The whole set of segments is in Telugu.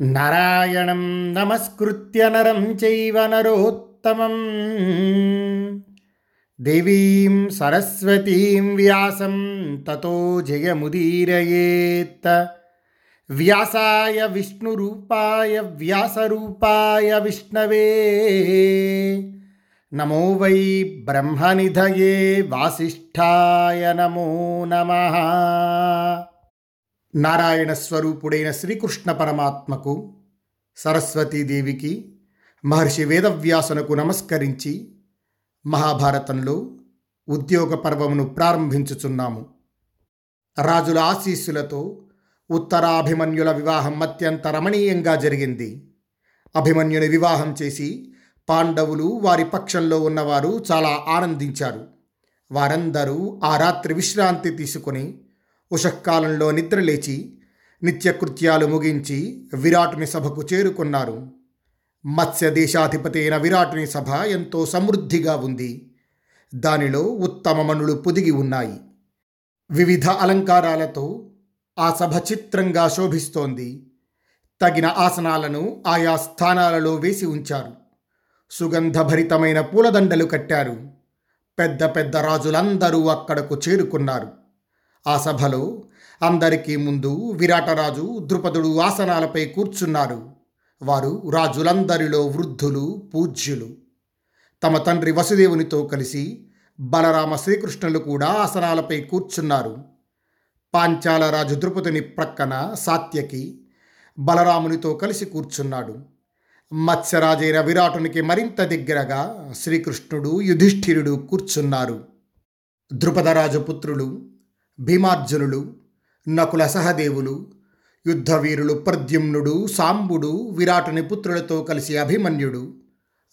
నారాయణం నమస్కృత్య నరం చైవ నరోత్తమం. దేవీం సరస్వతీం వ్యాసం తతో జయముదీరయేత్. వ్యాసాయ విష్ణురూపాయ వ్యాసరూపాయ విష్ణవే. నమో వై బ్రహ్మనిధయే వాసిష్ఠాయ నమో నమః. నారాయణ స్వరూపుడైన శ్రీకృష్ణ పరమాత్మకు సరస్వతీదేవికి మహర్షి వేదవ్యాసునకు నమస్కరించి మహాభారతంలో ఉద్యోగ పర్వమును ప్రారంభించుచున్నాము. రాజుల ఆశీస్సులతో ఉత్తరాభిమన్యుల వివాహం అత్యంత రమణీయంగా జరిగింది. అభిమన్యుని వివాహం చేసి పాండవులు వారి పక్షంలో ఉన్నవారు చాలా ఆనందించారు. వారందరూ ఆ రాత్రి విశ్రాంతి తీసుకుని ఉషఃకాలంలో నిద్రలేచి నిత్యకృత్యాలు ముగించి విరాటుని సభకు చేరుకున్నారు. మత్స్య దేశాధిపతి అయిన విరాటుని సభ ఎంతో సమృద్ధిగా ఉంది. దానిలో ఉత్తమ మనులు పొదిగి ఉన్నాయి. వివిధ అలంకారాలతో ఆ సభ చిత్రంగా శోభిస్తోంది. తగిన ఆసనాలను ఆయా స్థానాలలో వేసి ఉంచారు. సుగంధభరితమైన పూలదండలు కట్టారు. పెద్ద పెద్ద రాజులందరూ అక్కడకు చేరుకున్నారు. ఆ సభలో అందరికీ ముందు విరాటరాజు ద్రుపదుడు ఆసనాలపై కూర్చున్నారు. వారు రాజులందరిలో వృద్ధులు పూజ్యులు. తమ తండ్రి వసుదేవునితో కలిసి బలరామ శ్రీకృష్ణులు కూడా ఆసనాలపై కూర్చున్నారు. పాంచాల రాజు ద్రుపదుని ప్రక్కన సాత్యకి బలరామునితో కలిసి కూర్చున్నాడు. మత్స్యరాజైన విరాటునికి మరింత దగ్గరగా శ్రీకృష్ణుడు యుధిష్ఠిరుడు కూర్చున్నారు. ద్రుపదరాజు పుత్రులు భీమార్జునులు నకుల సహదేవులు యుద్ధవీరులు ప్రద్యుమ్నుడు సాంబుడు విరాటుని పుత్రులతో కలిసి అభిమన్యుడు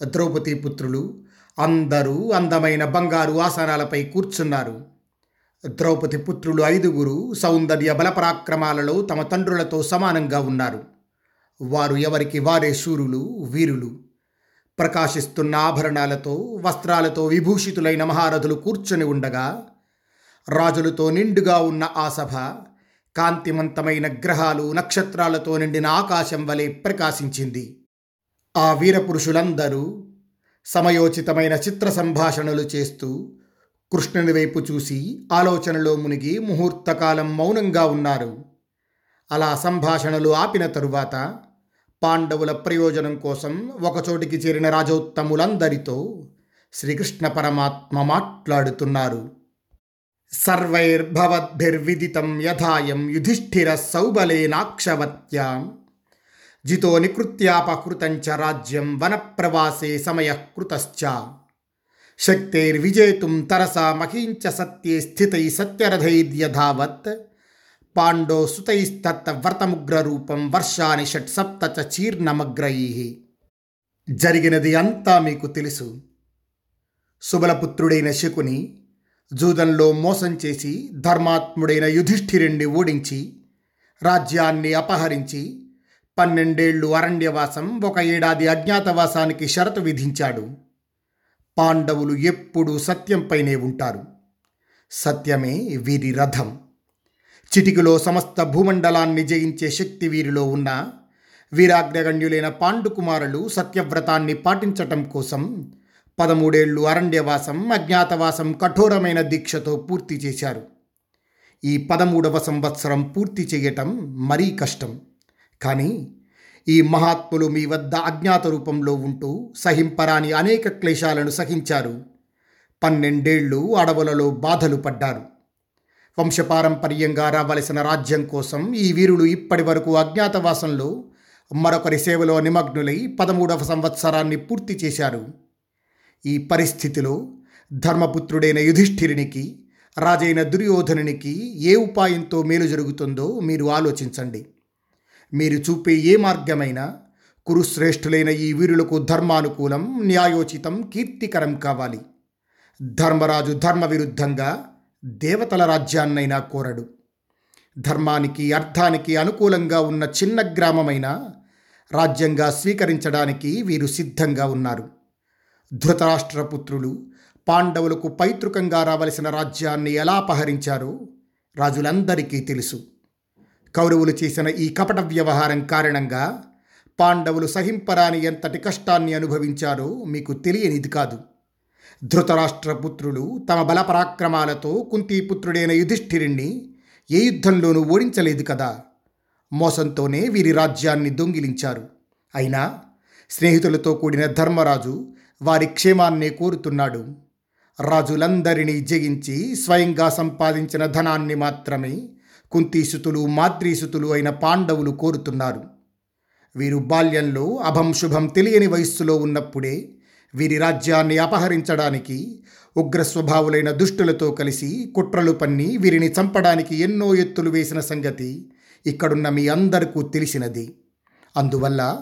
ద్రౌపది పుత్రులు అందరూ అందమైన బంగారు ఆసనాలపై కూర్చున్నారు. ద్రౌపది పుత్రులు ఐదుగురు సౌందర్య బలపరాక్రమాలలో తమ తండ్రులతో సమానంగా ఉన్నారు. వారు ఎవరికి వారే శూరులు వీరులు. ప్రకాశిస్తున్న ఆభరణాలతో వస్త్రాలతో విభూషితులైన మహారథులు కూర్చొని ఉండగా రాజులతో నిండుగా ఉన్న ఆ సభ కాంతిమంతమైన గ్రహాలు నక్షత్రాలతో నిండిన ఆకాశం వలె ప్రకాశించింది. ఆ వీరపురుషులందరూ సమయోచితమైన చిత్ర సంభాషణలు చేస్తూ కృష్ణుని వైపు చూసి ఆలోచనలో మునిగి ముహూర్తకాలం మౌనంగా ఉన్నారు. అలా సంభాషణలు ఆపిన తరువాత పాండవుల ప్రయోజనం కోసం ఒకచోటికి చేరిన రాజోత్తములందరితో శ్రీకృష్ణ పరమాత్మ మాట్లాడుతున్నారు. సర్వైర్భవద్భిర్విదితం యథాయం యుధిష్ఠిర సౌబలేనాక్షవత్యాం జితో నికృత్యాపకృతంచ రాజ్యం వనప్రవాసే సమయ కృతశ్చ శక్తైర్విజేతుం తరసా మహీంచ సత్యే స్థితై సత్యరథైర్యథావత్ పాండో సుతైస్తత్ వ్రతముగ్రరూపం వర్షాని షట్ సప్త చీర్ణమగ్రై. జరిగినది అంతా మీకు తెలుసు. సుబలపుత్రుడైన శకుని జూదంలో మోసం చేసి ధర్మాత్ముడైన యుధిష్ఠిరుణ్ణి ఓడించి రాజ్యాన్ని అపహరించి పన్నెండేళ్ళు అరణ్యవాసం ఒక ఏడాది అజ్ఞాతవాసానికి షరతు విధించాడు. పాండవులు ఎప్పుడూ సత్యంపైనే ఉంటారు. సత్యమే వీరి రథం. చిటికలో సమస్త భూమండలాన్ని జయించే శక్తి వీరిలో ఉన్న వీరాగ్రగణ్యులైన పాండుకుమారులు సత్యవ్రతాన్ని పాటించటం కోసం పదమూడేళ్ళు అరణ్యవాసం అజ్ఞాతవాసం కఠోరమైన దీక్షతో పూర్తి చేశారు. ఈ పదమూడవ సంవత్సరం పూర్తి చేయటం మరీ కష్టం. కానీ ఈ మహాత్ములు మీ వద్ద అజ్ఞాత రూపంలో ఉంటూ సహింపరాని అనేక క్లేశాలను సహించారు. పన్నెండేళ్ళు అడవులలో బాధలు పడ్డారు. వంశపారంపర్యంగా రావలసిన రాజ్యం కోసం ఈ వీరులు ఇప్పటి వరకు అజ్ఞాతవాసంలో మరొకరి సేవలో నిమగ్నులై పదమూడవ సంవత్సరాన్ని పూర్తి చేశారు. ఈ పరిస్థితిలో ధర్మపుత్రుడైన యుధిష్ఠిరునికి రాజైన దుర్యోధనునికి ఏ ఉపాయంతో మేలు జరుగుతుందో మీరు ఆలోచించండి. మీరు చూపే ఏ మార్గమైనా కురుశ్రేష్ఠులైన ఈ వీరులకు ధర్మానుకూలం న్యాయోచితం కీర్తికరం కావాలి. ధర్మరాజు ధర్మ విరుద్ధంగా దేవతల రాజ్యాన్నైనా కోరడు. ధర్మానికి అర్థానికి అనుకూలంగా ఉన్న చిన్న గ్రామమైన రాజ్యంగా స్వీకరించడానికి వీరు సిద్ధంగా ఉన్నారు. ధృతరాష్ట్రపుత్రులు పాండవులకు పైతృకంగా రావలసిన రాజ్యాన్ని ఎలా అపహరించారో రాజులందరికీ తెలుసు. కౌరవులు చేసిన ఈ కపట వ్యవహారం కారణంగా పాండవులు సహింపరాని ఎంతటి కష్టాన్ని అనుభవించారో మీకు తెలియనిది కాదు. ధృతరాష్ట్ర పుత్రులు తమ బలపరాక్రమాలతో కుంతీపుత్రుడైన యుధిష్ఠిరుణ్ణి ఏ యుద్ధంలోనూ ఓడించలేదు కదా. మోసంతోనే వీరి రాజ్యాన్ని దొంగిలించారు. అయినా స్నేహితులతో కూడిన ధర్మరాజు వారి క్షేమాన్నే కోరుతున్నాడు. రాజులందరినీ జయించి స్వయంగా సంపాదించిన ధనాన్ని మాత్రమే కుంతీసుతులు మాద్రీసుతులు అయిన పాండవులు కోరుతున్నారు. వీరు బాల్యంలో అభం శుభం తెలియని వయస్సులో ఉన్నప్పుడే వీరి రాజ్యాన్ని అపహరించడానికి ఉగ్ర స్వభావులైన దుష్టులతో కలిసి కుట్రలు పన్ని వీరిని చంపడానికి ఎన్నో ఎత్తులు వేసిన సంగతి ఇక్కడున్న మీ అందరికూ తెలిసినది. అందువల్ల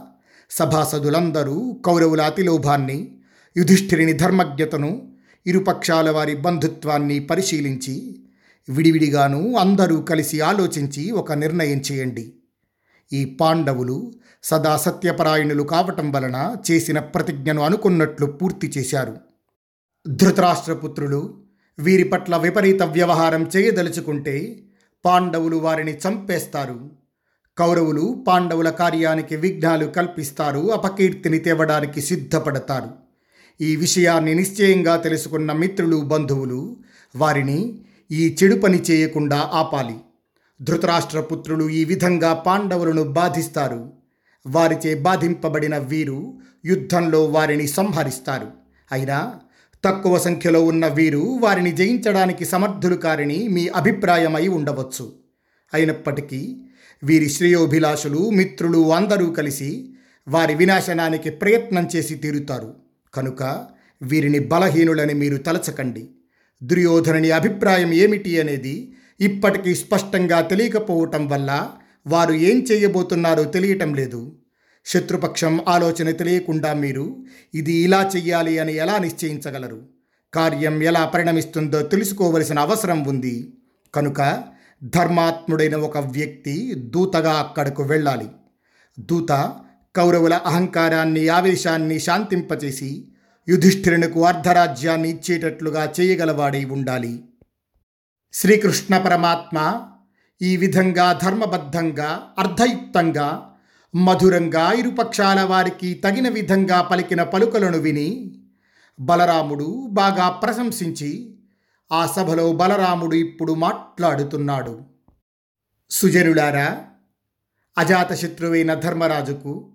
సభాసదులందరూ కౌరవుల అతిలోభాన్ని యుధిష్ఠిరిని ధర్మజ్ఞతను ఇరుపక్షాల వారి బంధుత్వాన్ని పరిశీలించి విడివిడిగాను అందరూ కలిసి ఆలోచించి ఒక నిర్ణయం చేయండి. ఈ పాండవులు సదా సత్యపరాయణులు కావటం వలన చేసిన ప్రతిజ్ఞను అనుకున్నట్లు పూర్తి చేశారు. ధృతరాష్ట్రపుత్రులు వీరి పట్ల విపరీత వ్యవహారం చేయదలుచుకుంటే పాండవులు వారిని చంపేస్తారు. కౌరవులు పాండవుల కార్యానికి విఘ్నాలు కల్పిస్తారు అపకీర్తిని తేవడానికి సిద్ధపడతారు. ఈ విషయాన్ని నిశ్చయంగా తెలుసుకున్న మిత్రులు బంధువులు వారిని ఈ చెడు పని చేయకుండా ఆపాలి. ధృతరాష్ట్రపుత్రులు ఈ విధంగా పాండవులను బాధిస్తారు. వారిచే బాధింపబడిన వీరు యుద్ధంలో వారిని సంహరిస్తారు. అయినా తక్కువ సంఖ్యలో ఉన్న వీరు వారిని జయించడానికి సమర్థులు కారని మీ అభిప్రాయమై ఉండవచ్చు. అయినప్పటికీ వీరి శ్రేయోభిలాషులు మిత్రులు అందరూ కలిసి వారి వినాశనానికి ప్రయత్నం చేసి తీరుతారు. కనుక వీరిని బలహీనులని మీరు తలచకండి. దుర్యోధనుని అభిప్రాయం ఏమిటి అనేది ఇప్పటికీ స్పష్టంగా తెలియకపోవటం వల్ల వారు ఏం చేయబోతున్నారో తెలియటం లేదు. శత్రుపక్షం ఆలోచన తెలియకుండా మీరు ఇది ఇలా చెయ్యాలి అని ఎలా నిశ్చయించగలరు? కార్యం ఎలా పరిణమిస్తుందో తెలుసుకోవలసిన అవసరం ఉంది. కనుక ధర్మాత్ముడైన ఒక వ్యక్తి దూతగా అక్కడకు వెళ్ళాలి. దూత కౌరవుల అహంకారాన్ని ఆవేశాన్ని శాంతింపచేసి యుధిష్ఠిరునికు అర్ధరాజ్యాన్ని ఇచ్చేటట్లుగా చేయగలవాడై ఉండాలి. శ్రీకృష్ణ పరమాత్మ ఈ విధంగా ధర్మబద్ధంగా అర్ధయుక్తంగా మధురంగా ఇరుపక్షాల వారికి తగిన విధంగా పలికిన పలుకలను విని బలరాముడు బాగా ప్రశంసించి ఆ సభలో బలరాముడు ఇప్పుడు మాట్లాడుతున్నాడు. సుజనులారా అజాతశత్రువైన ధర్మరాజుకు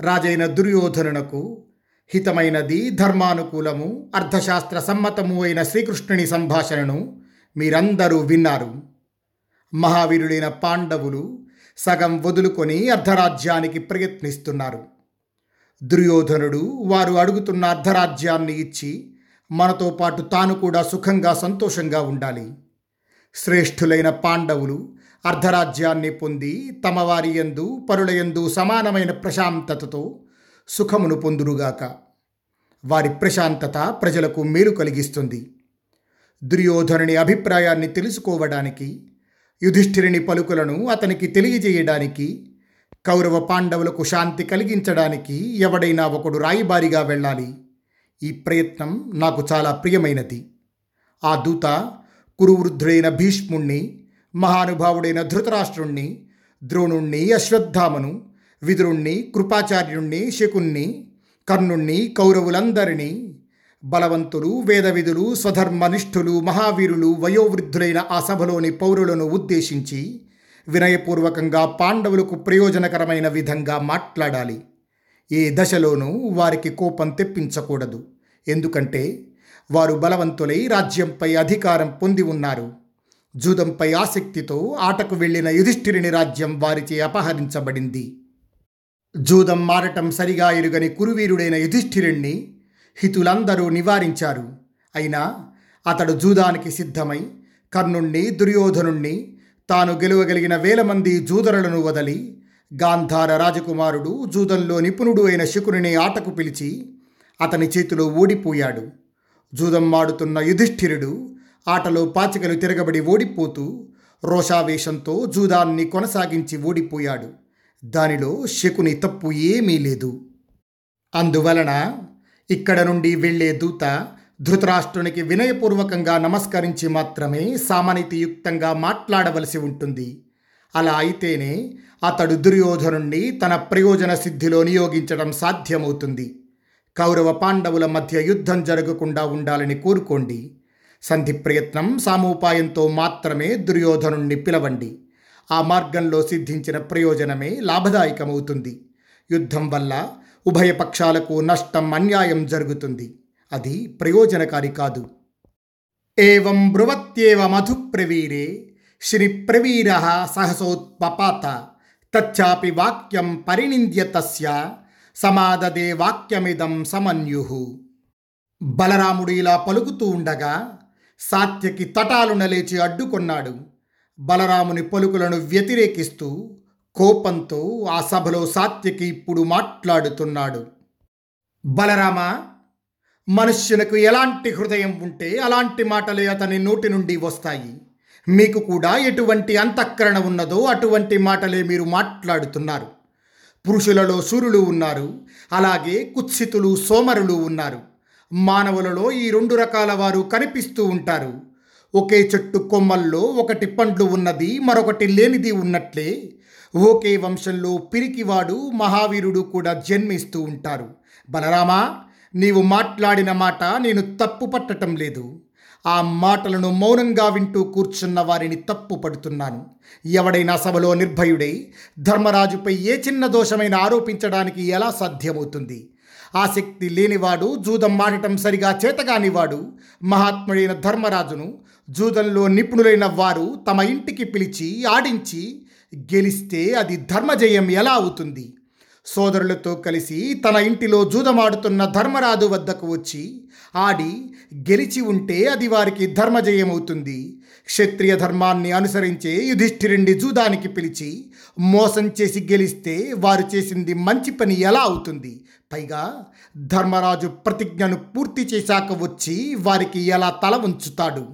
రాజైన దుర్యోధనునకు హితమైనది ధర్మానుకూలము అర్థశాస్త్ర సమ్మతము అయిన శ్రీకృష్ణుని సంభాషణను మీరందరూ విన్నారు. మహావీరుడైన పాండవులు సగం వదులుకొని అర్ధరాజ్యానికి ప్రయత్నిస్తున్నారు. దుర్యోధనుడు వారు అడుగుతున్న అర్ధరాజ్యాన్ని ఇచ్చి మనతో పాటు తాను కూడా సుఖంగా సంతోషంగా ఉండాలి. శ్రేష్ఠులైన పాండవులు అర్ధరాజ్యాన్ని పొంది తమ వారి యందు పరులయందు సమానమైన ప్రశాంతతతో సుఖమును పొందురుగాక వారి ప్రశాంతత ప్రజలకు మేలు కలిగిస్తుంది. దుర్యోధనుని అభిప్రాయాన్ని తెలుసుకోవడానికి యుధిష్ఠిరిని పలుకులను అతనికి తెలియజేయడానికి కౌరవ పాండవులకు శాంతి కలిగించడానికి ఎవడైనా ఒకడు రాయిబారిగా వెళ్ళాలి. ఈ ప్రయత్నం నాకు చాలా ప్రియమైనది. ఆ దూత కురువృద్ధుడైన భీష్ముణ్ణి మహానుభావుడైన ధృతరాష్ట్రుణ్ణి ద్రోణుణ్ణి అశ్వత్థామను విదురుణ్ణి కృపాచార్యుణ్ణి శకుణ్ణి కర్ణుణ్ణి కౌరవులందరినీ బలవంతులు వేదవిధులు స్వధర్మనిష్ఠులు మహావీరులు వయోవృద్ధులైన ఆ సభలోని పౌరులను ఉద్దేశించి వినయపూర్వకంగా పాండవులకు ప్రయోజనకరమైన విధంగా మాట్లాడాలి. ఏ దశలోనూ వారికి కోపం తెప్పించకూడదు. ఎందుకంటే వారు బలవంతులై రాజ్యంపై అధికారం పొంది ఉన్నారు. జూదంపై ఆసక్తితో ఆటకు వెళ్ళిన యుధిష్ఠిరుని రాజ్యం వారిచే అపహరించబడింది. జూదం మారటం సరిగా ఎరుగని కురువీరుడైన యుధిష్ఠిరుణ్ణి హితులందరూ నివారించారు. అయినా అతడు జూదానికి సిద్ధమై కర్ణుణ్ణి దుర్యోధనుణ్ణి తాను గెలువగలిగిన వేల మంది జూదరులను వదలి గాంధార రాజకుమారుడు జూదంలో నిపుణుడు అయిన శకునిని ఆటకు పిలిచి అతని చేతిలో ఓడిపోయాడు జూదం మాడుతున్న యుధిష్ఠిరుడు ఆటలో పాచికలు తిరగబడి ఓడిపోతూ రోషావేశంతో జూదాన్ని కొనసాగించి ఓడిపోయాడు. దానిలో శకుని తప్పు ఏమీ లేదు. అందువలన ఇక్కడ నుండి వెళ్ళే దూత ధృతరాష్ట్రునికి వినయపూర్వకంగా నమస్కరించి మాత్రమే సామాన్యతయుక్తంగా మాట్లాడవలసి ఉంటుంది. అలా అయితేనే అతడు దుర్యోధనుణ్ణి తన ప్రయోజన సిద్ధిలో నియోగించడం సాధ్యమవుతుంది. కౌరవ పాండవుల మధ్య యుద్ధం జరగకుండా ఉండాలని కోరుకోండి. సంధి ప్రయత్నం సామోపాయంతో మాత్రమే దుర్యోధనుణ్ణి పిలవండి. ఆ మార్గంలో సిద్ధించిన ప్రయోజనమే లాభదాయకమవుతుంది. యుద్ధం వల్ల ఉభయ పక్షాలకు నష్టం అన్యాయం జరుగుతుంది. అది ప్రయోజనకారి కాదు. ఏవం బ్రువత్యేవ మధుప్రవీరే శ్రీప్రవీర సహసోత్పపాత. తచ్చాపి వాక్యం పరినింద్య తస్య సమాదదే వాక్యమిదం సమన్యు. బలరాముడు ఇలా పలుకుతూ ఉండగా సాత్యకి తటాలున లేచి అడ్డుకొన్నాడు. బలరాముని పలుకులను వ్యతిరేకిస్తూ కోపంతో ఆ సభలో సాత్యకి ఇప్పుడు మాట్లాడుతున్నాడు. బలరామ మనుష్యునకు ఎలాంటి హృదయం ఉంటే అలాంటి మాటలే అతని నోటి నుండి వస్తాయి. మీకు కూడా ఎటువంటి అంతఃకరణ ఉన్నదో అటువంటి మాటలే మీరు మాట్లాడుతున్నారు. పురుషులలో సూర్యులు ఉన్నారు. అలాగే కుత్సితులు సోమరులు ఉన్నారు. మానవులలో ఈ రెండు రకాల వారు కనిపిస్తూ ఉంటారు. ఒకే చెట్టు కొమ్మల్లో ఒకటి పండ్లు ఉన్నది మరొకటి లేనిది ఉన్నట్లే. ఒకే వంశంలో పిరికివాడు మహావీరుడు కూడా జన్మిస్తూ ఉంటారు. బలరామా నీవు మాట్లాడిన మాట నేను తప్పు పట్టటం లేదు. ఆ మాటలను మౌనంగా వింటూ కూర్చున్న వారిని తప్పు పడుతున్నాను. ఎవడైనా సభలో నిర్భయుడై ధర్మరాజుపై ఏ చిన్న దోషమైన ఆరోపించడానికి ఎలా సాధ్యమవుతుంది? ఆసక్తి లేనివాడు జూదం మాడటం సరిగా చేతగానివాడు. మహాత్ముడైన ధర్మరాజును జూదంలో నిపుణులైన వారు తమ ఇంటికి పిలిచి ఆడించి గెలిస్తే అది ధర్మజయం ఎలా అవుతుంది? సోదరులతో కలిసి తన ఇంటిలో జూదమాడుతున్న ధర్మరాజు వద్దకు వచ్చి ఆడి గెలిచి ఉంటే అది వారికి ధర్మజయమవుతుంది. క్షత్రియ ధర్మాన్ని అనుసరించే యుధిష్ఠిరుణ్ణి జూదానికి పిలిచి మోసం చేసి గెలిస్తే వారు చేసింది మంచి పని ఎలా అవుతుంది? పైగా ధర్మరాజు ప్రతిజ్ఞను పూర్తి చేశాక వచ్చి వారికి ఎలా తల ఉంచుతాడు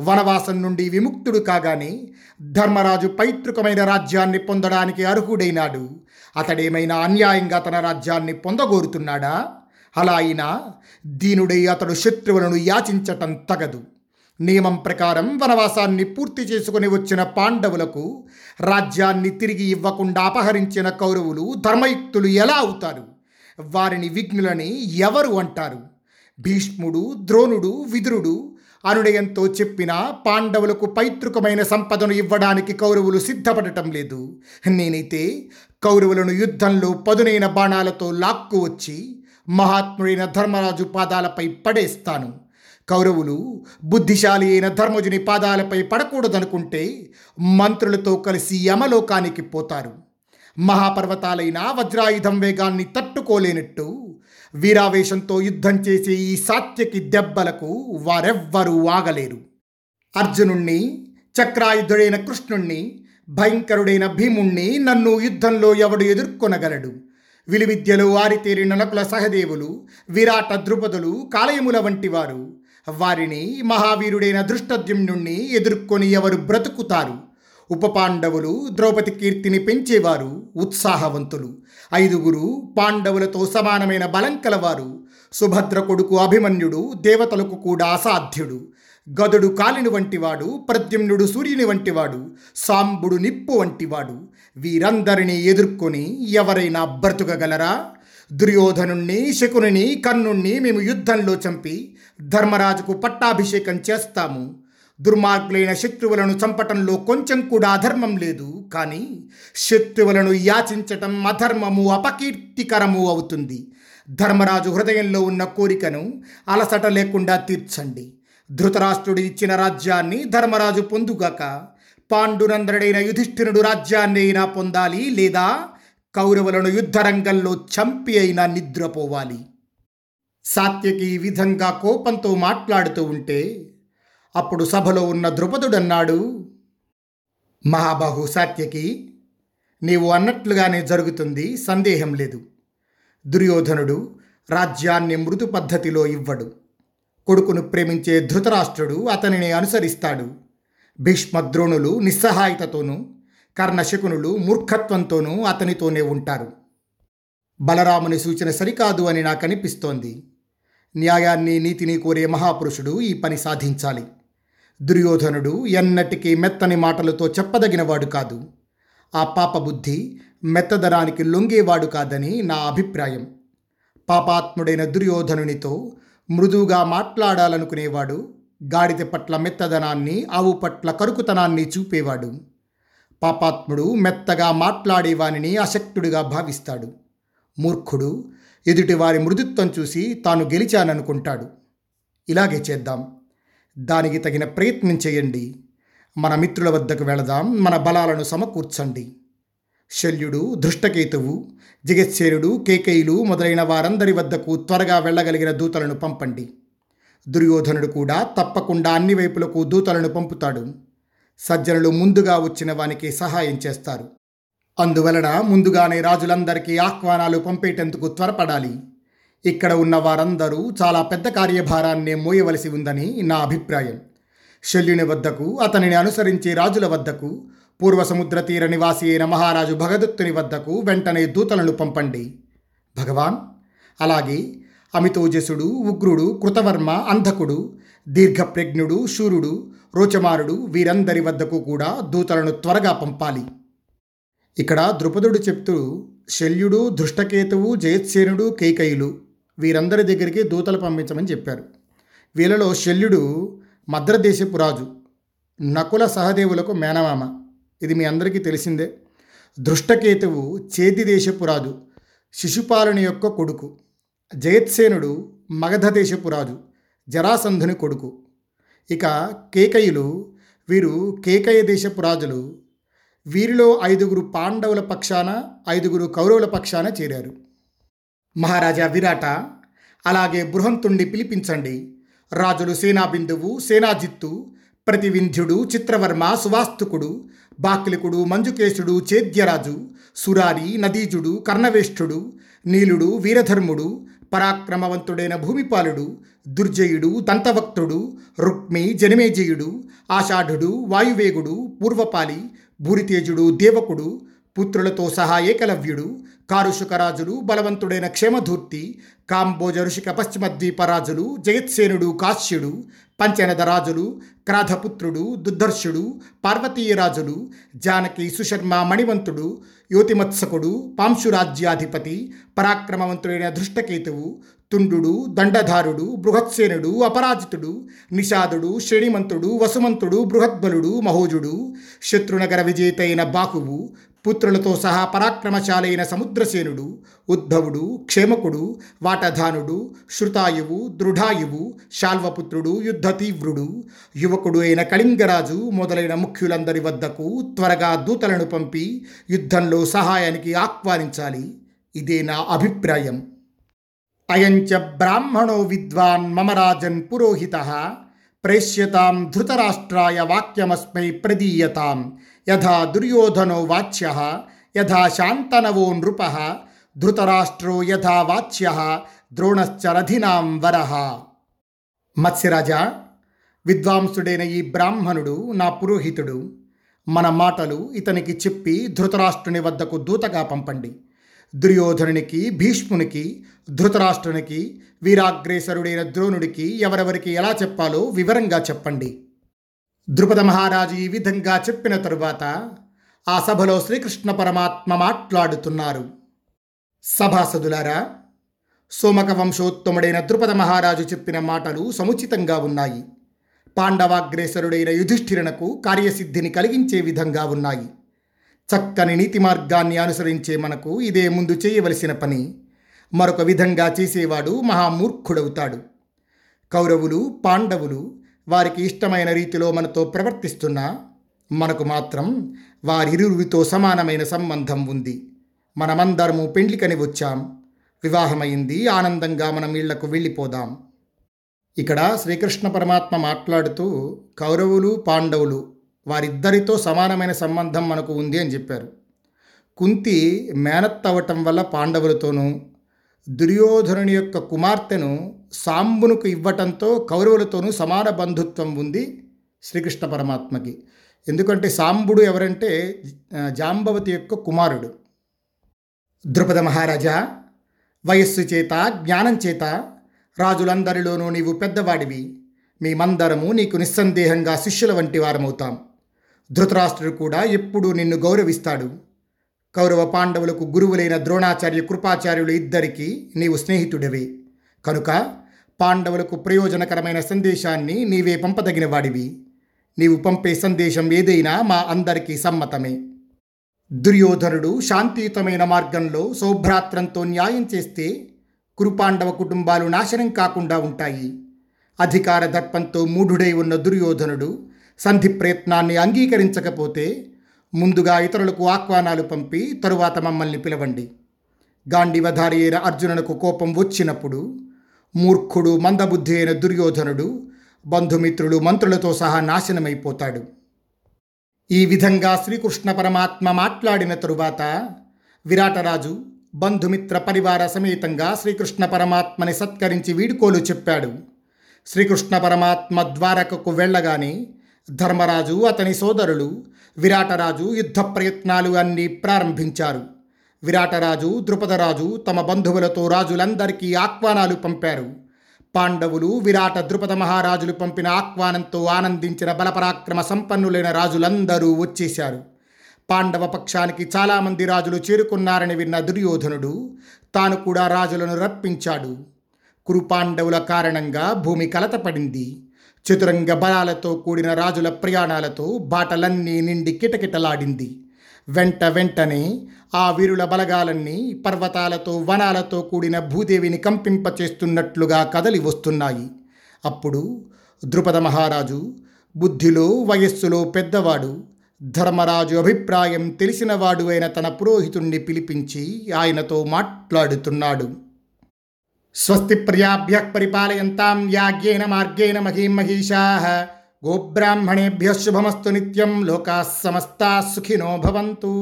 వనవాసం నుండి విముక్తుడు కాగానే ధర్మరాజు పైతృకమైన రాజ్యాన్ని పొందడానికి అర్హుడైనాడు. అతడేమైనా అన్యాయంగా తన రాజ్యాన్ని పొందగోరుతున్నాడా? అలా అయినా దీనుడై అతడు శత్రువులను యాచించటం తగదు. నియమం ప్రకారం వనవాసాన్ని పూర్తి చేసుకుని వచ్చిన పాండవులకు రాజ్యాన్ని తిరిగి ఇవ్వకుండా అపహరించిన కౌరవులు ధర్మయుక్తులు ఎలా అవుతారు? వారిని విఘ్నులని ఎవరు అంటారు? భీష్ముడు ద్రోణుడు విదురుడు అనుడయంతో చెప్పిన పాండవులకు పైతృకమైన సంపదను ఇవ్వడానికి కౌరవులు సిద్ధపడటం లేదు. నేనైతే కౌరవులను యుద్ధంలో పదునైన బాణాలతో లాక్కు వచ్చి మహాత్ముడైన ధర్మరాజు పాదాలపై పడేస్తాను. కౌరవులు బుద్ధిశాలి అయిన ధర్మజుని పాదాలపై పడకూడదనుకుంటే మంత్రులతో కలిసి యమలోకానికి పోతారు. మహాపర్వతాలైన వజ్రాయుధం వేగాన్ని తట్టుకోలేనట్టు వీరావేశంతో యుద్ధం చేసే ఈ సాత్యకి దెబ్బలకు వారెవ్వరూ ఆగలేరు. అర్జునుణ్ణి చక్రాయుధుడైన కృష్ణుణ్ణి భయంకరుడైన భీముణ్ణి నన్ను యుద్ధంలో ఎవడు ఎదుర్కొనగలడు. విలువిద్యలో ఆరితేరి ననకుల సహదేవులు విరాట ద్రుపదులు కాలయముల వంటి వారు వారిని మహావీరుడైన దృష్టద్యుమ్నుణ్ణి ఎదుర్కొని ఎవరు బ్రతుకుతారు? ఉపపాండవులు ద్రౌపది కీర్తిని పెంచేవారు ఉత్సాహవంతులు. ఐదుగురు పాండవులతో సమానమైన బలం కలవారు. సుభద్ర కొడుకు అభిమన్యుడు దేవతలకు కూడా అసాధ్యుడు. గదుడు కాలిని వంటివాడు ప్రద్యుమ్నుడు సూర్యుని వంటివాడు సాంబుడు నిప్పు వంటివాడు. వీరందరినీ ఎదుర్కొని ఎవరైనా బ్రతుకగలరా? దుర్యోధనుణ్ణి శకుని కర్ణుణ్ణి మేము యుద్ధంలో చంపి ధర్మరాజుకు పట్టాభిషేకం చేస్తాము. దుర్మార్గులైన శత్రువులను చంపటంలో కొంచెం కూడా అధర్మం లేదు. కానీ శత్రువులను యాచించటం అధర్మము అపకీర్తికరము అవుతుంది. ధర్మరాజు హృదయంలో ఉన్న కోరికను అలసట లేకుండా తీర్చండి. ధృతరాష్ట్రుడు ఇచ్చిన రాజ్యాన్ని ధర్మరాజు పొందుగాక పాండునందరుడైన యుధిష్ఠిరుడు రాజ్యాన్ని అయినా పొందాలి లేదా కౌరవులను యుద్ధరంగంలో చంపి అయినా నిద్రపోవాలి. సాత్యకి ఈ విధంగా కోపంతో మాట్లాడుతూ ఉంటే అప్పుడు సభలో ఉన్న ద్రుపదుడన్నాడు మహాబాహు సాత్యకి నీవు అన్నట్లుగానే జరుగుతుంది సందేహం లేదు. దుర్యోధనుడు రాజ్యాన్ని మృదు పద్ధతిలో ఇవ్వడు. కొడుకును ప్రేమించే ధృతరాష్ట్రుడు అతనిని అనుసరిస్తాడు. భీష్మద్రోణులు నిస్సహాయతతోనూ కర్ణశకునులు మూర్ఖత్వంతోనూ అతనితోనే ఉంటారు. బలరాముని సూచన సరికాదు అని నాకు అనిపిస్తోంది న్యాయాన్ని నీతిని కోరే మహాపురుషుడు ఈ పని సాధించాలి. దుర్యోధనుడు ఎన్నటికీ మెత్తని మాటలతో చెప్పదగినవాడు కాదు. ఆ పాప బుద్ధి మెత్తదనానికి లొంగేవాడు కాదని నా అభిప్రాయం. పాపాత్ముడైన దుర్యోధనునితో మృదువుగా మాట్లాడాలనుకునేవాడు గాడిద పట్ల మెత్తదనాన్ని ఆవు పట్ల కరుకుతనాన్ని చూపేవాడు. పాపాత్ముడు మెత్తగా మాట్లాడేవానిని అశక్తుడిగా భావిస్తాడు. మూర్ఖుడు ఎదుటివారి మృదుత్వం చూసి తాను గెలిచాననుకుంటాడు. ఇలాగే చేద్దాం. దానికి తగిన ప్రయత్నం చేయండి. మన మిత్రుల వద్దకు వెళదాం. మన బలాలను సమకూర్చండి. శల్యుడు ధృష్టకేతువు జగత్సేనుడు కేకేయులు మొదలైన వారందరి వద్దకు త్వరగా వెళ్ళగలిగిన దూతలను పంపండి. దుర్యోధనుడు కూడా తప్పకుండా అన్ని వైపులకు దూతలను పంపుతాడు. సజ్జనులు ముందుగా వచ్చిన వానికి సహాయం చేస్తారు. అందువలన ముందుగానే రాజులందరికీ ఆహ్వానాలు పంపేటందుకు త్వరపడాలి. ఇక్కడ ఉన్న వారందరూ చాలా పెద్ద కార్యభారాన్నే మోయవలసి ఉందని నా అభిప్రాయం. శల్యుని వద్దకు అతనిని అనుసరించే రాజుల వద్దకు పూర్వ సముద్ర తీర నివాసి అయిన మహారాజు భగదత్తుని వద్దకు వెంటనే దూతలను పంపండి. భగవాన్! అలాగే అమితోజసుడు ఉగ్రుడు కృతవర్మ అంధకుడు దీర్ఘప్రజ్ఞుడు శూరుడు రోచమారుడు వీరందరి వద్దకు కూడా దూతలను త్వరగా పంపాలి. ఇక్కడ ద్రుపదుడు చెప్తూ శల్యుడు దృష్టకేతువు జయత్సేనుడు కేకయులు వీరందరి దగ్గరికి దూతలు పంపించమని చెప్పారు. వీళ్ళలో శల్యుడు మద్రదేశపు రాజు నకుల సహదేవులకు మేనమామ. ఇది మీ అందరికీ తెలిసిందే. దృష్టకేతువు చేతి దేశపు రాజు శిశుపాలుని యొక్క కొడుకు. జయత్సేనుడు మగధ దేశపు రాజు జరాసంధుని కొడుకు. ఇక కేకయులు వీరు కేకయ దేశపు రాజులు. వీరిలో ఐదుగురు పాండవుల పక్షాన ఐదుగురు కౌరవుల పక్షాన చేరారు. మహారాజా విరాట అలాగే బృహంతుండి పిలిపించండి. రాజులు సేనాబిందువు సేనాజిత్తు ప్రతివింధ్యుడు చిత్రవర్మ సువాస్తుకుడు బాక్లికుడు మంజుకేశుడు చేద్యరాజు సురారి నదీజుడు కర్ణవేష్ఠుడు నీలుడు వీరధర్ముడు పరాక్రమవంతుడైన భూమిపాలుడు దుర్జయుడు దంతవక్తుడు రుక్మి జనమేజయుడు ఆషాఢుడు వాయువేగుడు పూర్వపాలి భూరితేజుడు దేవకుడు పుత్రులతో సహా ఏకలవ్యుడు కారుషుకరాజులు బలవంతుడైన క్షేమధూర్తి కాంబోజ ఋషిక పశ్చిమ ద్వీపరాజులు జయత్సేనుడు కాశ్యుడు పంచనదరాజులు క్రాధపుత్రుడు దుర్ధర్షుడు పార్వతీయరాజులు జానకి సుశర్మ మణివంతుడు యోతిమత్సకుడు పాంశురాజ్యాధిపతి పరాక్రమవంతుడైన ధృష్టకేతువు తుండు దండధారుడు బృహత్సేనుడు అపరాజితుడు నిషాదుడు శ్రేణిమంతుడు వసుమంతుడు బృహద్బలుడు మహోజుడు శత్రునగర విజేతైన బాహువు పుత్రులతో సహా పరాక్రమశాలైన సముద్రసేనుడు ఉద్ధవుడు క్షేమకుడు వాటధానుడు శృతాయువు దృఢాయువు శాల్వపుత్రుడు యుద్ధతీవ్రుడు యువకుడు అయిన కళింగరాజు మొదలైన ముఖ్యులందరి వద్దకు త్వరగా దూతలను పంపి యుద్ధంలో సహాయానికి ఆహ్వానించాలి. ఇదే నా అభిప్రాయం. అయంచ బ్రాహ్మణో విద్వాన్ మమరాజన్ పురోహిత ప్రేష్యతాం ధృతరాష్ట్రాయ వాక్యమస్మై ప్రదీయతాం. యథా దుర్యోధనో వాచ్య యథా శాంతనవో నృప ధృతరాష్ట్రో యథా వాచ్య ద్రోణశ్చ వర వరః. మత్స్యరాజా విద్వాంసుడైన ఈ బ్రాహ్మణుడు నా పురోహితుడు. మన మాటలు ఇతనికి చెప్పి ధృతరాష్ట్రుని వద్దకు దూతగా పంపండి. దుర్యోధనునికి భీష్మునికి ధృతరాష్ట్రునికి వీరాగ్రేసరుడైన ద్రోణుడికి ఎవరెవరికి ఎలా చెప్పాలో వివరంగా చెప్పండి. ద్రుపద మహారాజు ఈ విధంగా చెప్పిన తరువాత ఆ సభలో శ్రీకృష్ణ పరమాత్మ మాట్లాడుతున్నారు. సభాసదులారా సోమక వంశోత్తముడైన ద్రుపద మహారాజు చెప్పిన మాటలు సముచితంగా ఉన్నాయి. పాండవాగ్రేసరుడైన యుధిష్ఠిరణకు కార్యసిద్ధిని కలిగించే విధంగా ఉన్నాయి. చక్కని నీతి మార్గాన్ని అనుసరించే మనకు ఇదే ముందు చేయవలసిన పని. మరొక విధంగా చేసేవాడు మహామూర్ఖుడవుతాడు. కౌరవులు పాండవులు వారికి ఇష్టమైన రీతిలో మనతో ప్రవర్తిస్తున్నా మనకు మాత్రం వారిరువురితో సమానమైన సంబంధం ఉంది. మనమందరము పెండ్లికని వచ్చాం. వివాహమైంది. ఆనందంగా మనం ఇళ్ళకు వెళ్ళిపోదాం. ఇక్కడ శ్రీకృష్ణ పరమాత్మ మాట్లాడుతూ కౌరవులు పాండవులు వారిద్దరితో సమానమైన సంబంధం మనకు ఉంది అని చెప్పారు. కుంతి మేనత్తవటం వల్ల పాండవులతోనూ దుర్యోధనుని యొక్క కుమార్తెను సాంబునుకు ఇవ్వటంతో కౌరవులతోనూ సమాన బంధుత్వం ఉంది శ్రీకృష్ణ పరమాత్మకి. ఎందుకంటే సాంబుడు ఎవరంటే జాంబవతి యొక్క కుమారుడు. ద్రుపద మహారాజా వయస్సు చేత జ్ఞానం చేత రాజులందరిలోనూ నీవు పెద్దవాడివి. మేమందరము నీకు నిస్సందేహంగా శిష్యుల వంటి వారమవుతాం. ధృతరాష్ట్రుడు కూడా ఎప్పుడూ నిన్ను గౌరవిస్తాడు. కౌరవ పాండవులకు గురువులైన ద్రోణాచార్య కృపాచార్యులు ఇద్దరికీ నీవు స్నేహితుడివి. కనుక పాండవులకు ప్రయోజనకరమైన సందేశాన్ని నీవే పంపదగిన వాడివి నీవు పంపే సందేశం ఏదైనా మా అందరికీ సమ్మతమే. దుర్యోధనుడు శాంతియుతమైన మార్గంలో సౌభ్రాత్రంతో న్యాయం చేస్తే కురుపాండవ కుటుంబాలు నాశనం కాకుండా ఉంటాయి. అధికార దర్పంతో మూఢుడై ఉన్న దుర్యోధనుడు సంధి ప్రయత్నాన్ని అంగీకరించకపోతే ముందుగా ఇతరులకు ఆహ్వానాలు పంపి తరువాత మమ్మల్ని పిలవండి. గాంధీవధారి అయిన అర్జునునకు కోపం వచ్చినప్పుడు మూర్ఖుడు మందబుద్ధి అయిన దుర్యోధనుడు బంధుమిత్రులు మంత్రులతో సహా నాశనమైపోతాడు. ఈ విధంగా శ్రీకృష్ణ పరమాత్మ మాట్లాడిన తరువాత విరాటరాజు బంధుమిత్ర పరివార సమేతంగా శ్రీకృష్ణ పరమాత్మని సత్కరించి వీడుకోలు చెప్పాడు. శ్రీకృష్ణ పరమాత్మ ద్వారకకు వెళ్ళగానే ధర్మరాజు అతని సోదరులు విరాటరాజు యుద్ధ ప్రయత్నాలు అన్నీ ప్రారంభించారు. విరాటరాజు ద్రుపదరాజు తమ బంధువులతో రాజులందరికీ ఆహ్వానాలు పంపారు. పాండవులు విరాట ద్రుపద మహారాజులు పంపిన ఆహ్వానంతో ఆనందించిన బలపరాక్రమ సంపన్నులైన రాజులందరూ వచ్చేశారు. పాండవ పక్షానికి చాలామంది రాజులు చేరుకున్నారని విన్న దుర్యోధనుడు తాను కూడా రాజులను రప్పించాడు. కురుపాండవుల కారణంగా భూమి కలతపడింది. చతురంగ బలాలతో కూడిన రాజుల ప్రయాణాలతో బాటలన్నీ నిండి కిటకిటలాడింది. వెంట వెంటనే ఆ వీరుల బలగాలన్నీ పర్వతాలతో వనాలతో కూడిన భూదేవిని కంపింపచేస్తున్నట్లుగా కదలి వస్తున్నాయి. అప్పుడు ద్రుపద మహారాజు బుద్ధిలో వయస్సులో పెద్దవాడు ధర్మరాజు అభిప్రాయం తెలిసినవాడు అయిన తన పురోహితుణ్ణి పిలిపించి ఆయనతో మాట్లాడుతున్నాడు. स्वस्ति प्रियाभ्य परिपालयन्तां याज्ञेन मार्गेण मही महिषा गोब्राह्मणेभ्यः शुभमस्तु नित्यं लोकाः समस्ताः सुखिनो भवन्तु।